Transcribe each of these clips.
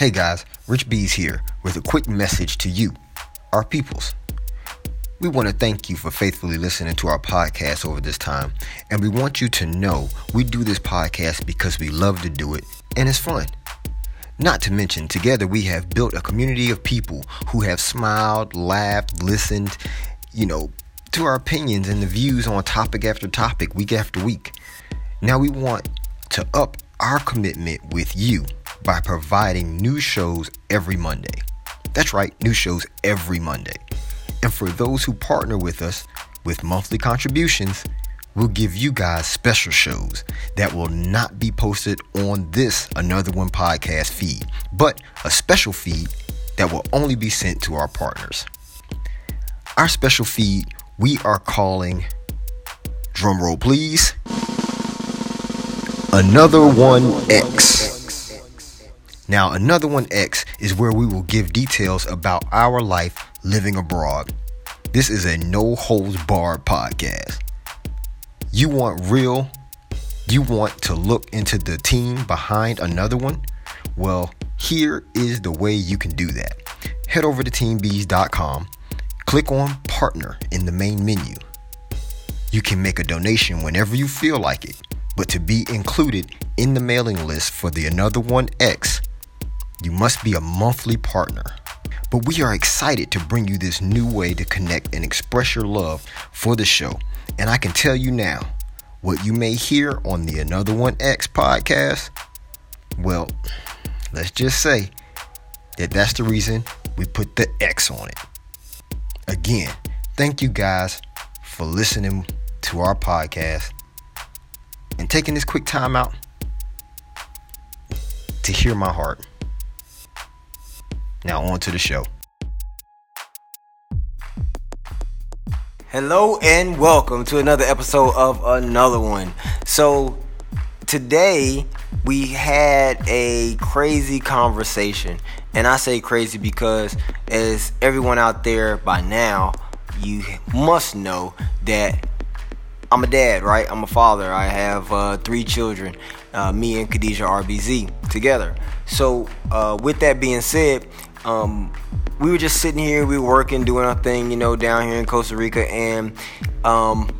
Hey guys, Rich Bees here with a quick message to you, our peoples. We want to thank you for faithfully listening to our podcast over this time, and we want you to know we do this podcast because we love to do it and it's fun. Not to mention, together we have built a community of people who have smiled, laughed, listened, you know, to our opinions and the views on topic after topic, week after week. Now we want to up our commitment with you by providing new shows every Monday. That's right, new shows every Monday. And for those who partner with us with monthly contributions, we'll give you guys special shows that will not be posted on this Another One podcast feed, but a special feed that will only be sent to our partners. Our special feed we are calling, drumroll please, Another One X. Now, Another One X is where we will give details about our life living abroad. This is a no holds barred podcast. You want real? You want to look into the team behind another one? Well, here is the way you can do that. Head over to teambees.com, click on partner in the main menu. You can make a donation whenever you feel like it, but to be included in the mailing list for the Another One X, you must be a monthly partner. But we are excited to bring you this new way to connect and express your love for the show. And I can tell you now, what you may hear on the Another One X podcast, well, let's just say that that's the reason we put the X on it. Again, thank you guys for listening to our podcast and taking this quick time out to hear my heart. Now, on to the show. Hello and welcome to another episode of Another One. So, today we had a crazy conversation. And I say crazy because, as everyone out there by now, you must know that I'm a dad, right? I'm a father. I have uh, three children, uh, me and Khadijah RBZ together. So, uh, with that being said, um, we were just sitting here, we were working, doing our thing, you know, down here in Costa Rica, and um,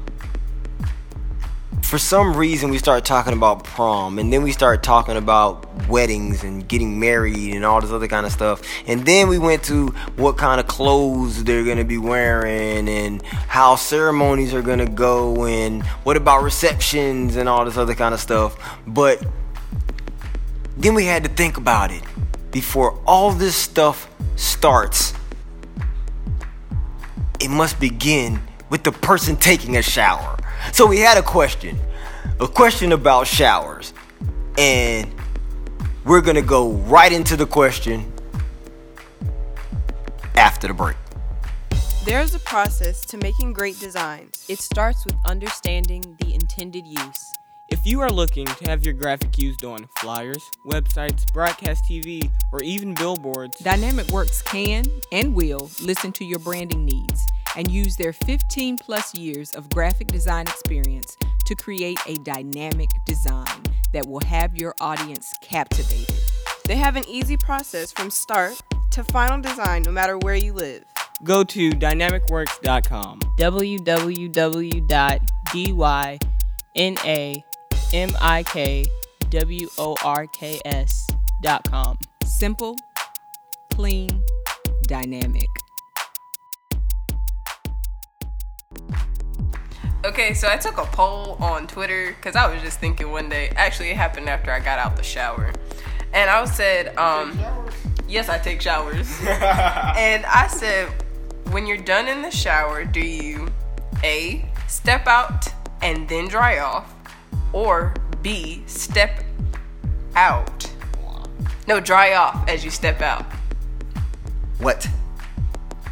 for some reason we started talking about prom, and then we started talking about weddings and getting married and all this other kind of stuff, and then we went to what kind of clothes they're gonna be wearing and how ceremonies are gonna go, and what about receptions and all this other kind of stuff, but then we had to think about it before all this stuff starts, it must begin with the person taking a shower. So we had a question, a question about showers. And we're going to go right into the question after the break. There's a process to making great designs. It starts with understanding the intended use. If you are looking to have your graphic used on flyers, websites, broadcast TV, or even billboards, Dynamic Works can and will listen to your branding needs and use their 15 plus years of graphic design experience to create a dynamic design that will have your audience captivated. They have an easy process from start to final design no matter where you live. go to dynamicworks.com. www.dynamicworks dot com. Simple, clean, dynamic. Okay, so I took a poll on Twitter because I was just thinking one day. Actually, it happened after I got out the shower, and I said, um, "Yes, I take showers." and I said, when you're done in the shower, do you a step out and then dry off, or b step out? No, dry off as you step out. What?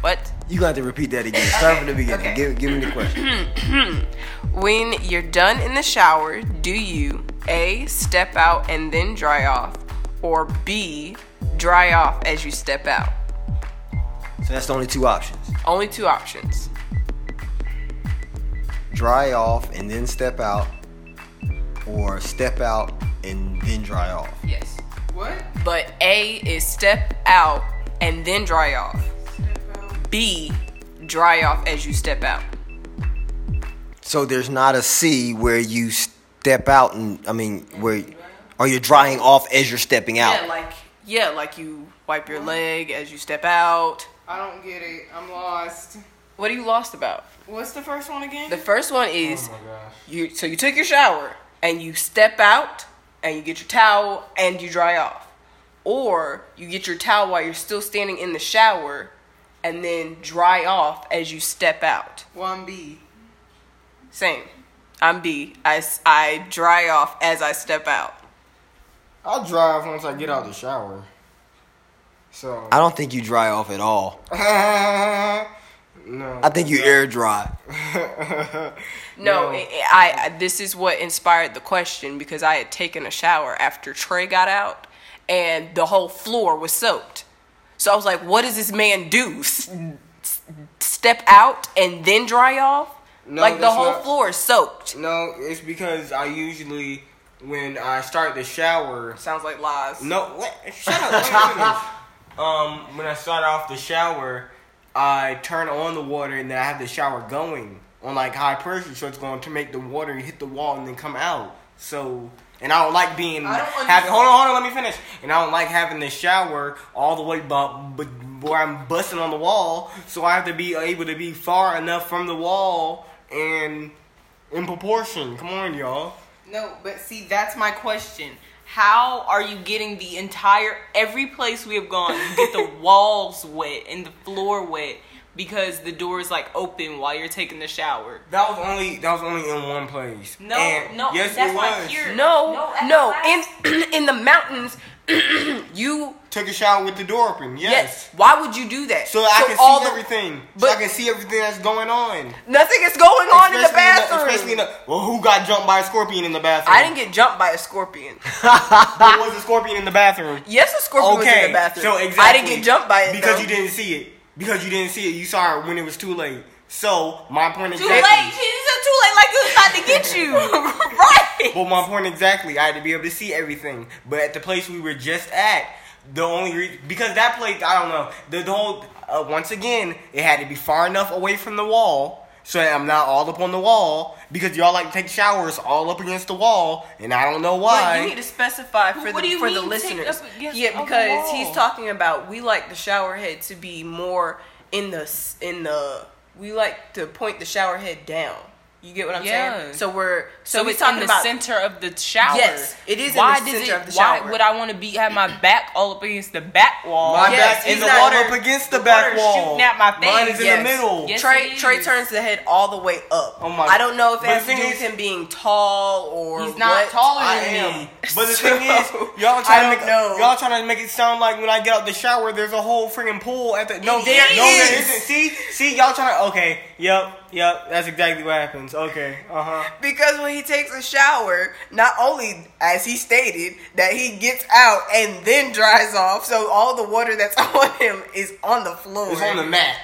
What? You got to repeat that again. Start from the beginning. Okay. Give, give me the question. When you're done in the shower, do you A, step out and then dry off, or B, dry off as you step out? So that's the only two options. Only two options. Dry off and then step out, or step out and then dry off. Yes. What? But A A is step out and then dry off. B, dry off as you step out. So there's not a C where you step out and I mean where are you're drying off as you're stepping out. Yeah, like yeah, like you wipe your leg as you step out. I don't get it. I'm lost. What are you lost about? What's the first one again? The first one is Oh my gosh. you so you took your shower and you step out and you get your towel and you dry off. Or you get your towel while you're still standing in the shower and then dry off as you step out. I'm B. Same. I'm B. I, s- I dry off as I step out. I'll dry off once I get out of the shower. So. I don't think you dry off at all. no. I think you air dry. No. I, I, this is what inspired the question because I had taken a shower after Trey got out and the whole floor was soaked. So I was like, what does this man do? S- s- step out and then dry off? No, like the whole not- floor is soaked. No, it's because I usually, when I start the shower, Sounds like lies. No, what? Shut up. Let me finish. um, when I start off the shower, I turn on the water and then I have the shower going on like high pressure, so it's going to make the water hit the wall and then come out. So, and I don't like being I don't having. Hold on, hold on. Let me finish. And I don't like having the shower all the way, but but where I'm busting on the wall. So I have to be able to be far enough from the wall and in proportion. Come on, y'all. No, but see, that's my question. How are you getting the entire every place we have gone? You get the walls wet and the floor wet because the door is like open while you're taking the shower. That was only that was only in one place. No, And no, yes, that's it why was. here. No, No, no. In in the mountains, you Took a shower with the door open. Yes. yes. Why would you do that? So I can all see the- everything. so but- I can see everything that's going on. Nothing is going on in the Especially bathroom. especially in the, well, who got jumped by a scorpion in the bathroom? I didn't get jumped by a scorpion. There was a scorpion in the bathroom. Yes, a scorpion was in the bathroom. So exactly. I didn't get jumped by it because though. you didn't see it. Because you didn't see it. You saw it when it was too late. So my point Too exactly. late. She said too late, like it was about to get you. right. But my point exactly, I had to be able to see everything. But at the place we were just at, the only re- because that place, I don't know, the, the whole uh, once again, it had to be far enough away from the wall so that I'm not all up on the wall because y'all like to take showers all up against the wall, and I don't know why. But you need to specify for What the for the mean, listeners. Yeah, because he's talking about we like the shower head to be more in the in the we like to point the shower head down. You get what I'm Yeah. saying? So we're so, So, he's it's talking in the about center of the shower. Yes, it is in why the does center it, of the Why would I want to be have my back all up against the back wall? my Yes, back he's is not- water- up against the, the back wall. shooting at my face. Mine is in the middle. Yes. Trey Trey turns the head all the way up. Oh my- I don't know if it But has the to do with him being tall or He's not what. taller I than am. me. But the So, thing is, y'all trying to make know. y'all trying to make it sound like when I get out the shower, there's a whole freaking pool at the. No, It there, no, is. there isn't. See, see, y'all trying to. Okay, yep, yep. That's exactly what happens. Okay, uh huh. Because when he takes a shower, not only as he stated that he gets out and then dries off, so all the water that's on him is on the floor. It's on the mat.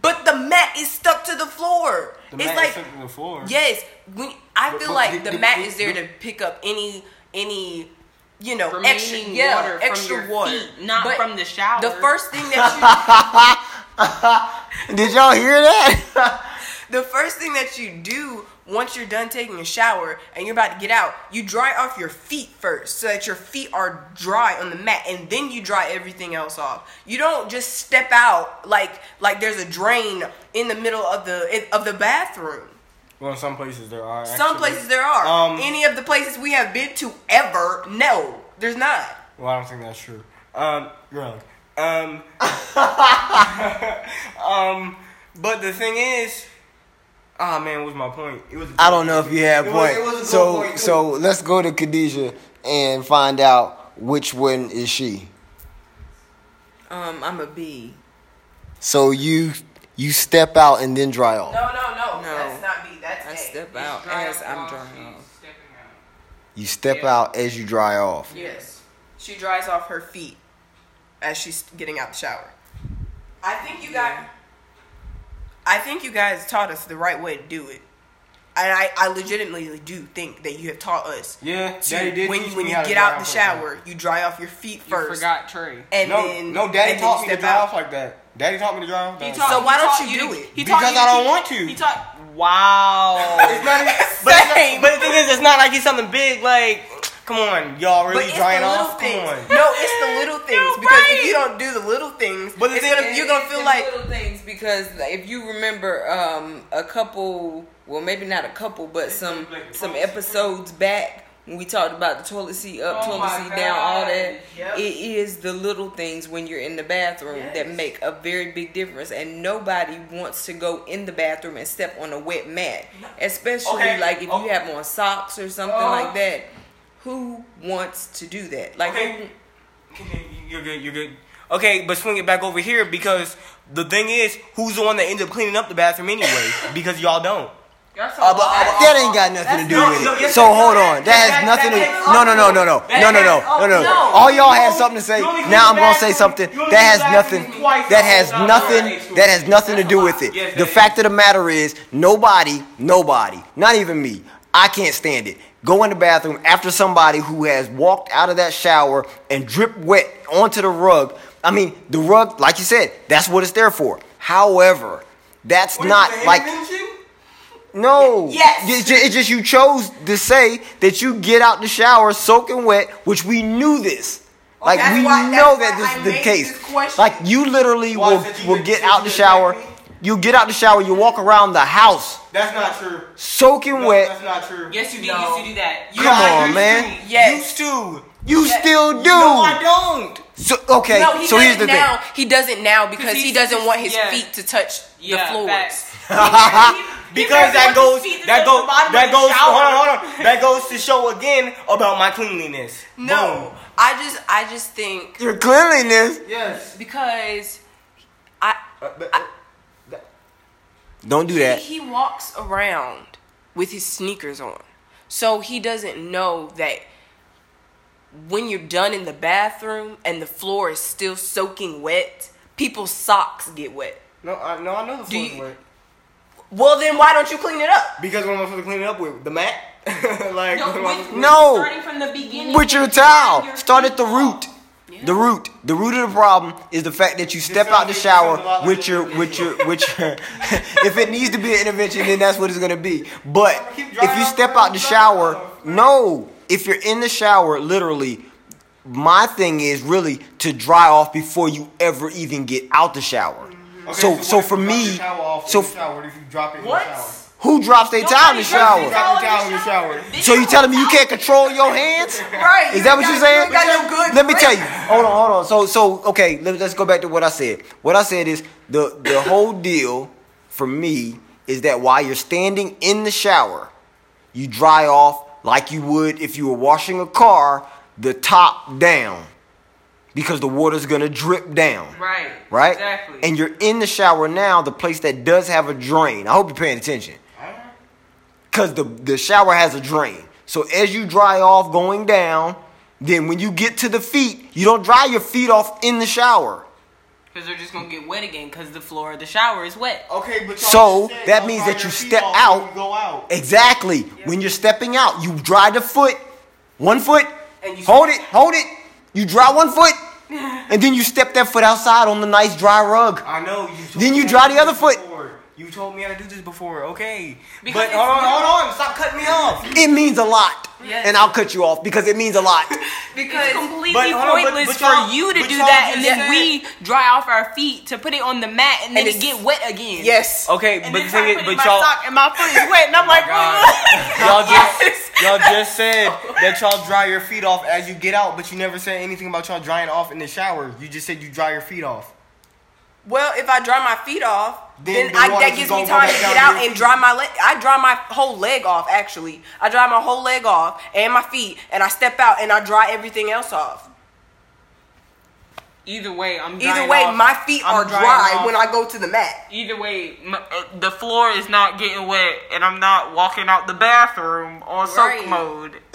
but the mat is stuck to the floor. The it's mat like is stuck to the floor. yes, when I feel but like the- the, the- mat the- is there the- to pick up any any you know Remaining extra yeah, water from extra your water, feet, not But from the shower. The first thing that Did y'all hear that? the first thing that you do once you're done taking a shower and you're about to get out, you dry off your feet first so that your feet are dry on the mat and then you dry everything else off. You don't just step out like like there's a drain in the middle of the of the bathroom. Well, in some places there are. Some places there are. Um, Any of the places we have been to ever, no, there's not. Well, I don't think that's true. Um, wrong. Um, um, but the thing is, ah man, what was my point? It was. I don't know if you have a point. it was a so point. so let's go to Khadijah and find out which one is she. Um, I'm a B. So you you step out and then dry off. No, no, no, No. That's not me. That's I A. step out as I'm drying off. You step Yeah. out as you dry off. Yes. She dries off her feet as she's getting out the shower. I think you got. I think you guys taught us the right way to do it. and I, I legitimately do think that you have taught us. Yeah, to- Daddy did when you, when you get out the off like that. shower, you dry off your feet You first, forgot Trey. and No, then no, Daddy then taught me to step dry out. off like that. Daddy taught me to dry off. He Like taught- So why he don't taught you do it? He taught Because you I don't keep- want to. He taught. Wow. It's not, even- but, it's not, but the thing is, it's not like he's something big. Like, come on, y'all But really it's drying off? things. Come on. No, it's the little things You're because right. if you don't do the little things, But the it's gonna, you're gonna feel like little things because if you remember um, a couple, well maybe not a couple, but some some episodes back when we talked about the toilet seat up, Oh toilet my seat down, all that. Yep. It is the little things when you're in the bathroom that make a very big difference, and nobody wants to go in the bathroom and step on a wet mat, especially Okay, like if oh. you have on socks or something Uh-huh. like that. Who wants to do that? Like, Okay. Okay, You're good. You're good. Okay, but swing it back over here because the thing is, who's the one that ends up cleaning up the bathroom anyway? because y'all don't. Y'all so Uh, but, uh, that ain't got nothing to do no, with no, it. yes, So that- hold on. That that- has nothing to. that- No, no, no, no, no, no, no, no, no, no. no. All y'all You had something to say. you only clean Now I'm gonna say something that has nothing. That has nothing. you're at age That has nothing to do with it. The fact of the matter is, nobody, nobody, not even me. I can't stand it. Go in the bathroom after somebody who has walked out of that shower and dripped wet onto the rug. I mean, the rug, like you said, that's what it's there for. However, that's What is not it, like intervention? no. Yes. It's just, it's just you chose to say that you get out the shower soaking wet, which we knew this. Oh, like that's we why- know that this I is the made case. this question. Like you literally Why, will will get out the did shower. That, You get out the shower. You walk around the house That's not true. soaking No, wet. that's not true. Yes, you did. No. Used to do that. You Come on, used man. To. Yes. Used to. You still do. No, I don't. So okay. no, he so here's the now. thing. He does it now because he doesn't want his yeah. feet to touch Yeah, the floors. facts. Because that goes, wants his feet to that goes, that goes, hold on, hold on. That goes to show again about my cleanliness. No, I just I just think Your cleanliness. Yes. because I Uh, but, uh, Don't do that. he walks around with his sneakers on. So he doesn't know that when you're done in the bathroom and the floor is still soaking wet, people's socks get wet. no, I, no, I know the Do floor's you- wet. Well, then why don't you clean it up? Because what am I supposed to clean it up with? The mat? like, No, what am I with- No. Starting from the beginning. With your towel. your Start at the root. Off. The root. The root of the problem is the fact that you step out the shower this sounds a lot like with your with your with your if it needs to be an intervention then that's what it's gonna be. But if you step out the shower, no. If you're in the shower, literally, my thing is really to dry off before you ever even get out the shower. Okay, so what so for me, your off so shower? What if you drop it in What? the shower? Who drops their towel in the shower? their Drop your towel in the shower. So you telling me you can't control your hands? Right. Is that what you you're saying? You got no good Let me tell you. Hold on, hold on. So, so okay. Let, us go back to what I said. What I said is the the whole deal for me is that while you're standing in the shower, you dry off like you would if you were washing a car, the top down, because the water's gonna drip down. Right. Right? Exactly. And you're in the shower now, the place that does have a drain. I hope you're paying attention. Because the, the shower has a drain. So as you dry off going down, then when you get to the feet, you don't dry your feet off in the shower. Because they're just gonna get wet again because the floor of the shower is wet. Okay, but y'all So, said that means that you step out. when you go out. Exactly. When you're stepping out, you dry the foot, one foot, And you hold it, hold it. You dry one foot, and then you step that foot outside on the nice dry rug. I know. You Then you dry the other this foot. Before. You told me how to do this before. Okay. Because but hold on, hold on. Stop cutting me off. It means a lot. Yes. And I'll cut you off because it means a lot. Because It's completely But hold on, but- pointless but for you to do that, and then we dry off our feet to put it on the mat, and then And it it's- get wet again. yes. Okay, And but then the thing is, put it in but my y'all, sock, and my foot is wet, and I'm oh like, y'all just, y'all just said oh. that y'all dry your feet off as you get out, but you never said anything about y'all drying off in the shower. You just said you dry your feet off. Well, if I dry my feet off, Then then, the I, that gives me time to get out and dry my leg. I dry my whole leg off. Actually, I dry my whole leg off and my feet, and I step out and I dry everything else off. Either way, I'm Either way, off. my feet I'm are dry off. when I go to the mat. Either way, m- uh, the floor is not getting wet, and I'm not walking out the bathroom on soak mode.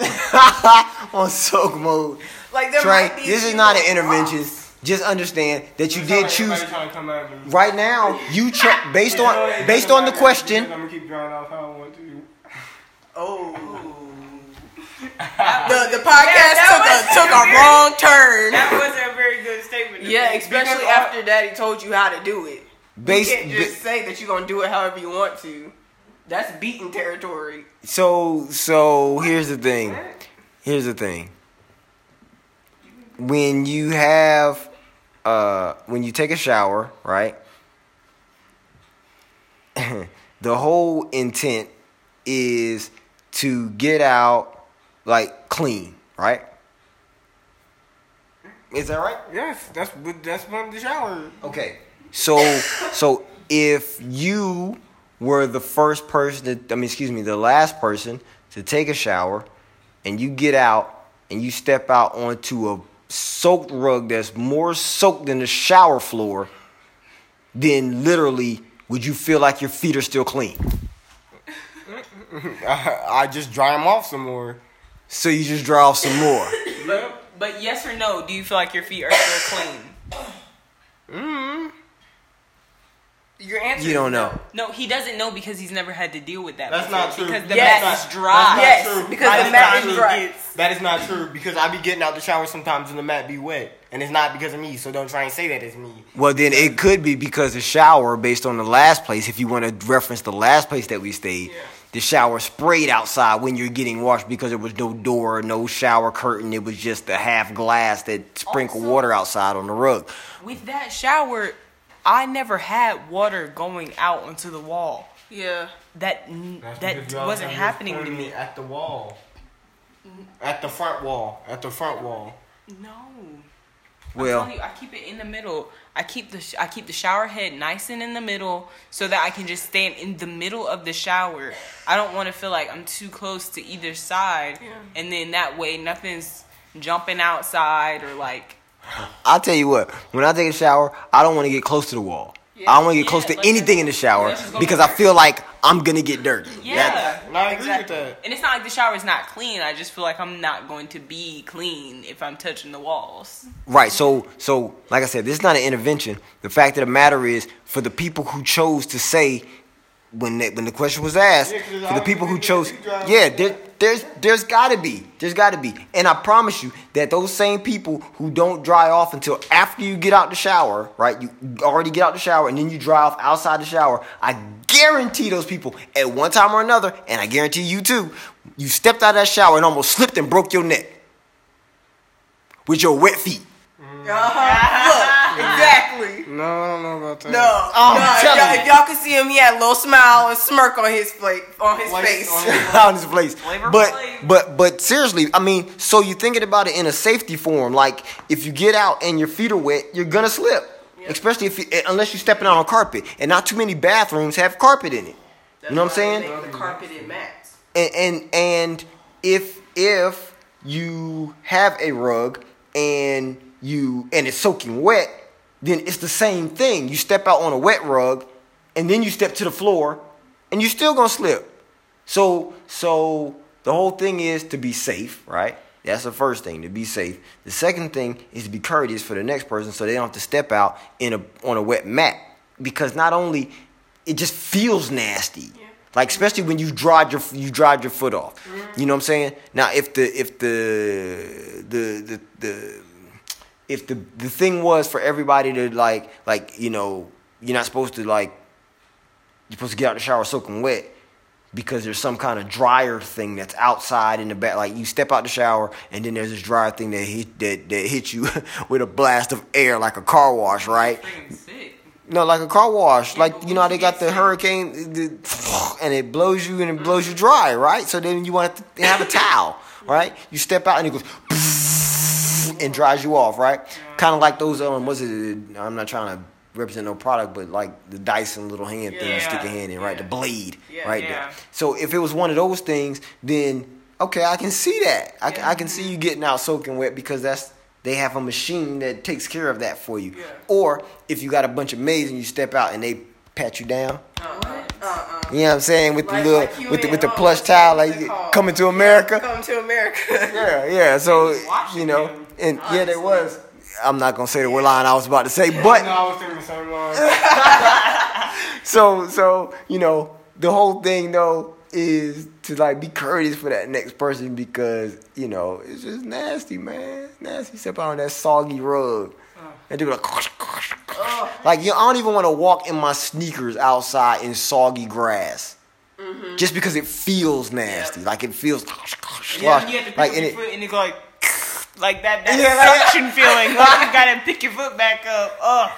on soak mode. Like there Trey, might be this is not an little intervention. drops. Just understand that you did choose. to come at me. Right now, you cho- based on it based on the matter. question. I'm gonna keep drying off how I want to. Oh. the the podcast that took a took a very- wrong turn. That wasn't a very good statement. Yeah, make, especially because after Daddy told you how to do it. Bas- you can't just ba- say that you're gonna do it however you want to. That's beating territory. So so here's the thing. Here's the thing. When you have uh when you take a shower, right? the whole intent is to get out like clean, right? Is that right? Yes, that's what- that's what the shower. Okay. So so if you were the first person to, I mean excuse me, the last person to take a shower and you get out and you step out onto a soaked rug that's more soaked than the shower floor, then literally would you feel like your feet are still clean? I, I just dry them off some more. So you just dry off some more. But but yes or no, do you feel like your feet are still clean? Mm. Your answer You don't know. No, he doesn't know because he's never had to deal with that. That's before, not true. Because the Yes. mat That's is not- dry. That's not yes, true. because That the mat is dry. That is not true because I be getting out the shower sometimes and the mat be wet, and it's not because of me. So don't try and say that it's me. Well, then it could be because the shower, based on the last place, if you want to reference the last place that we stayed, the shower sprayed outside when you're getting washed because there was no door, no shower curtain. It was just a half glass that sprinkled Also- water outside on the rug. With that shower, I never had water going out onto the wall. Yeah. That n- that wasn't happening to me. at the wall, at the front wall, at the front wall. No. Well, I'm you, I keep it in the middle. I keep the sh- I keep the shower head nice and in the middle so that I can just stand in the middle of the shower. I don't want to feel like I'm too close to either side, and then that way nothing's jumping outside or like. I'll tell you what. When I take a shower, I don't want to get close to the wall. I don't want to get Yeah, close to like anything in the shower that's because I feel like I'm gonna get dirty. Yeah, That- And I agree with that. And it's not like the shower is not clean. I just feel like I'm not going to be clean if I'm touching the walls. Right. So, so like I said, this is not an intervention. The fact of the matter is, for the people who chose to say when they, when the question was asked, Yeah, 'cause for the people who chose, yeah, there, there's there's got to be, there's got to be, and I promise you that those same people who don't dry off until after you get out the shower, right? You already get out the shower and then you dry off outside the shower. I guarantee those people at one time or another, and I guarantee you too, you stepped out of that shower and almost slipped and broke your neck with your wet feet. Uh-huh. Look, exactly. No, I don't know about that. No, I'm no. If telling y'all, you. if y'all could see him, he had a little smile and smirk on his face. On his Like, face. on his- on his place. Flavor But Flav. but but seriously, I mean, so you're thinking about it in a safety form. Like if you get out and your feet are wet, you're gonna slip. Especially if you, eh, unless you're stepping out on carpet, and not too many bathrooms have carpet in it. You know what I'm saying? The carpeted mats. and and, and if if you have a rug and you and it's soaking wet, then it's the same thing. You step out on a wet rug, and then you step to the floor, and you're still gonna slip. So so the whole thing is to be safe, right? That's the first thing to be safe. The second thing is to be courteous for the next person, so they don't have to step out in a on a wet mat because not only it just feels nasty. Like especially when you dried your you dried your foot off. You know what I'm saying? Now if the if the the the, the if the the thing was for everybody to like like you know you're not supposed to like you're supposed to get out the shower soaking wet because there's some kind of dryer thing that's outside in the back. Like you step out the shower and then there's this dryer thing that hit that, that hits you with a blast of air like a car wash, right? No, like a car wash. Like you know how they got the hurricane, the, and it blows you and it blows you dry, right? So then you want to have a towel, right? You step out and it goes and dries you off, right? Kind of like those um, was it? I'm not trying to represent no product, but like the Dyson little hand thing you stick your hand in, right? The blade, Yeah. right Yeah. there. So if it was one of those things, then okay, I can see that. I, can I can see you getting out soaking wet because that's they have a machine that takes care of that for you. Yeah. Or if you got a bunch of maids and you step out and they pat you down. Uh-uh. Uh-uh. You know what I'm saying? With the little like with the with the uh, plush towel, like what's it called? coming to America. Come to America. Yeah, yeah. So you know, and yeah, there was. I'm not gonna say the word line I was about to say, but No, I was thinking the same line. so so you know the whole thing though is to like be courteous for that next person because you know it's just nasty, man. Nasty. Step out on that soggy rug uh. and do like. Uh. Like you, I don't even want to walk in my sneakers outside in soggy grass, mm-hmm. just because it feels nasty. Like it feels. Yeah, and you have to pick like and your it, foot and it go like, like that, that Yeah, like- suction feeling. Like you gotta pick your foot back up. Ugh.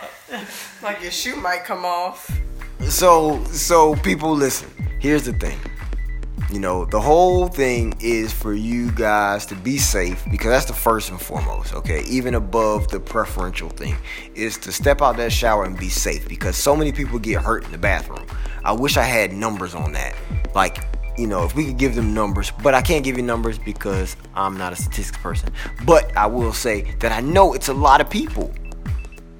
Like your shoe might come off. So, so people listen. Here's the thing. You know, the whole thing is for you guys to be safe because that's the first and foremost, okay? Even above the preferential thing is to step out that shower and be safe because so many people get hurt in the bathroom. I wish I had numbers on that. Like, you know, if we could give them numbers, but I can't give you numbers because I'm not a statistics person. But I will say that I know it's a lot of people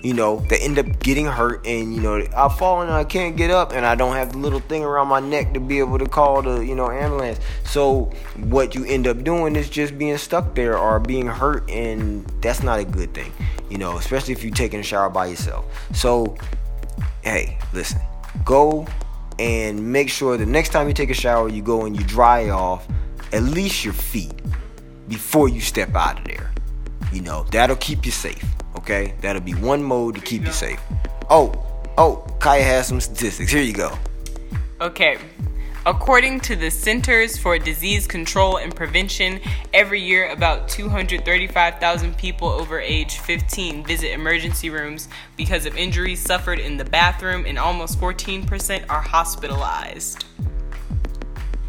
you know, that end up getting hurt and, you know, I fall and I can't get up and I don't have the little thing around my neck to be able to call the, you know, ambulance. So what you end up doing is just being stuck there or being hurt and that's not a good thing, you know, especially if you're taking a shower by yourself. So, hey, listen, go and make sure the next time you take a shower, you go and you dry off at least your feet before you step out of there. You know, that'll keep you safe. Okay? That'll be one mode to keep you safe. Oh, oh, Kaya has some statistics. Here you go. Okay. According to the Centers for Disease Control and Prevention, every year about 235,000 people over age 15 visit emergency rooms because of injuries suffered in the bathroom, and almost 14% are hospitalized.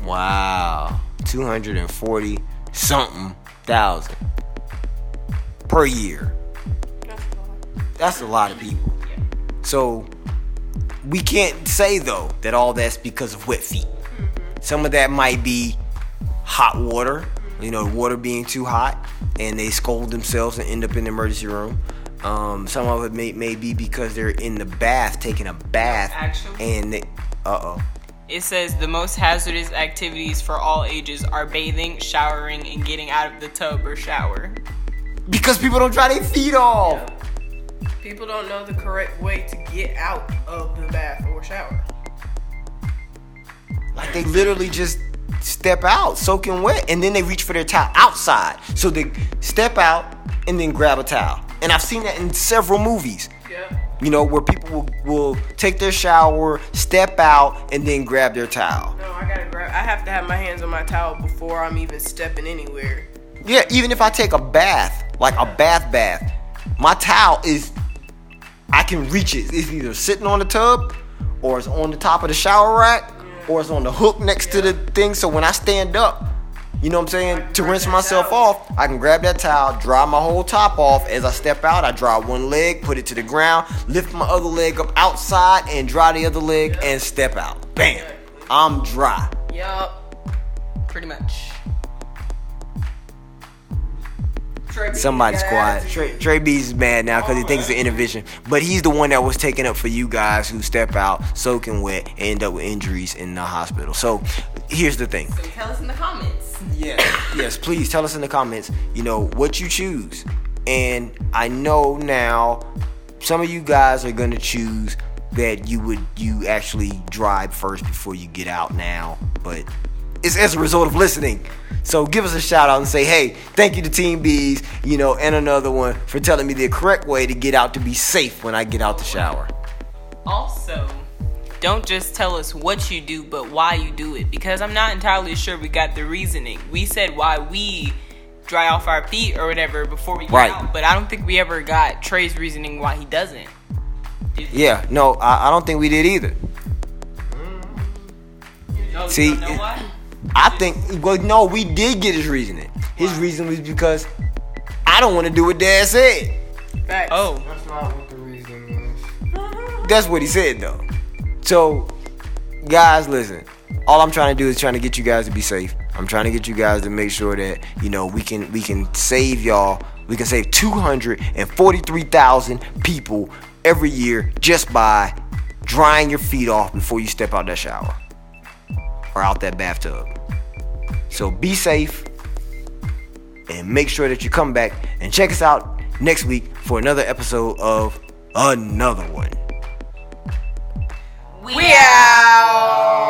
Wow. 240 something thousand per year. That's a lot of people. So we can't say though that all that's because of wet feet. Some of that might be hot water, you know, water being too hot and they scold themselves and end up in the emergency room. Um, some of it may, may be because they're in the bath taking a bath Actually- and uh oh. It says the most hazardous activities for all ages are bathing, showering, and getting out of the tub or shower. Because people don't dry their feet off. People don't know the correct way to get out of the bath or shower. Like they literally just step out soaking wet and then they reach for their towel outside. So they step out and then grab a towel. And I've seen that in several movies. Yeah. You know, where people will, will take their shower, step out, and then grab their towel. No, I gotta grab. I have to have my hands on my towel before I'm even stepping anywhere. Yeah, even if I take a bath, like a bath bath, my towel is I can reach it. It's either sitting on the tub or it's on the top of the shower rack or it's on the hook next to the thing. So when I stand up, you know what I'm saying, to rinse myself off, I can grab that towel, dry my whole top off. As I step out, I dry one leg, put it to the ground, lift my other leg up outside and dry the other leg and step out. Bam. I'm dry. Yup. Pretty much. Somebody's quiet. Trey, Trey B's is mad now because he thinks an intervention. But he's the one that was taken up for you guys who step out soaking wet and end up with injuries in the hospital. So here's the thing. So tell us in the comments. Yes, yes, please tell us in the comments, you know, what you choose. And I know now some of you guys are gonna choose that you would you actually drive first before you get out now. But it's as a result of listening. So give us a shout out and say, hey, thank you to Team Bees, you know, and another one for telling me the correct way to get out to be safe when I get out the shower. Also, don't just tell us what you do, but why you do it. Because I'm not entirely sure we got the reasoning. We said why we dry off our feet or whatever before we get Right. out, but I don't think we ever got Trey's reasoning why he doesn't. Yeah, no, I, I don't think we did either. No, you See, don't know it-? I think, well, no, we did get his reasoning. His reason was because I don't want to do what Dad said. Facts. Oh, That's not what the reason was. That's what he said, though. So, guys, listen. All I'm trying to do is trying to get you guys to be safe. I'm trying to get you guys to make sure that you know we can we can save y'all. We can save 243,000 people every year just by drying your feet off before you step out that shower or out that bathtub. So be safe and make sure that you come back and check us out next week for another episode of Another One. We out.